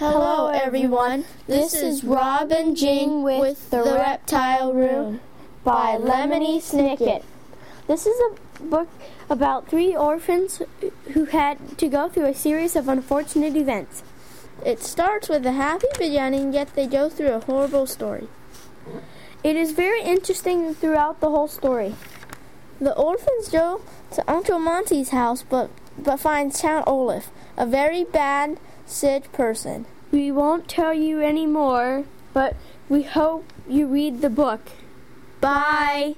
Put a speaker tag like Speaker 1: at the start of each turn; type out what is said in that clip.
Speaker 1: Hello, everyone. This is Robb and Jing with The Reptile Room by Lemony Snicket.
Speaker 2: This is a book about three orphans who had to go through a series of unfortunate events.
Speaker 1: It starts with a happy beginning, yet they go through a horrible story.
Speaker 2: It is very interesting throughout the whole story.
Speaker 1: The orphans go to Uncle Monty's house, but but find Count Olaf, a very bad, sick person.
Speaker 2: We won't tell you any more, but we hope you read the book.
Speaker 1: Bye.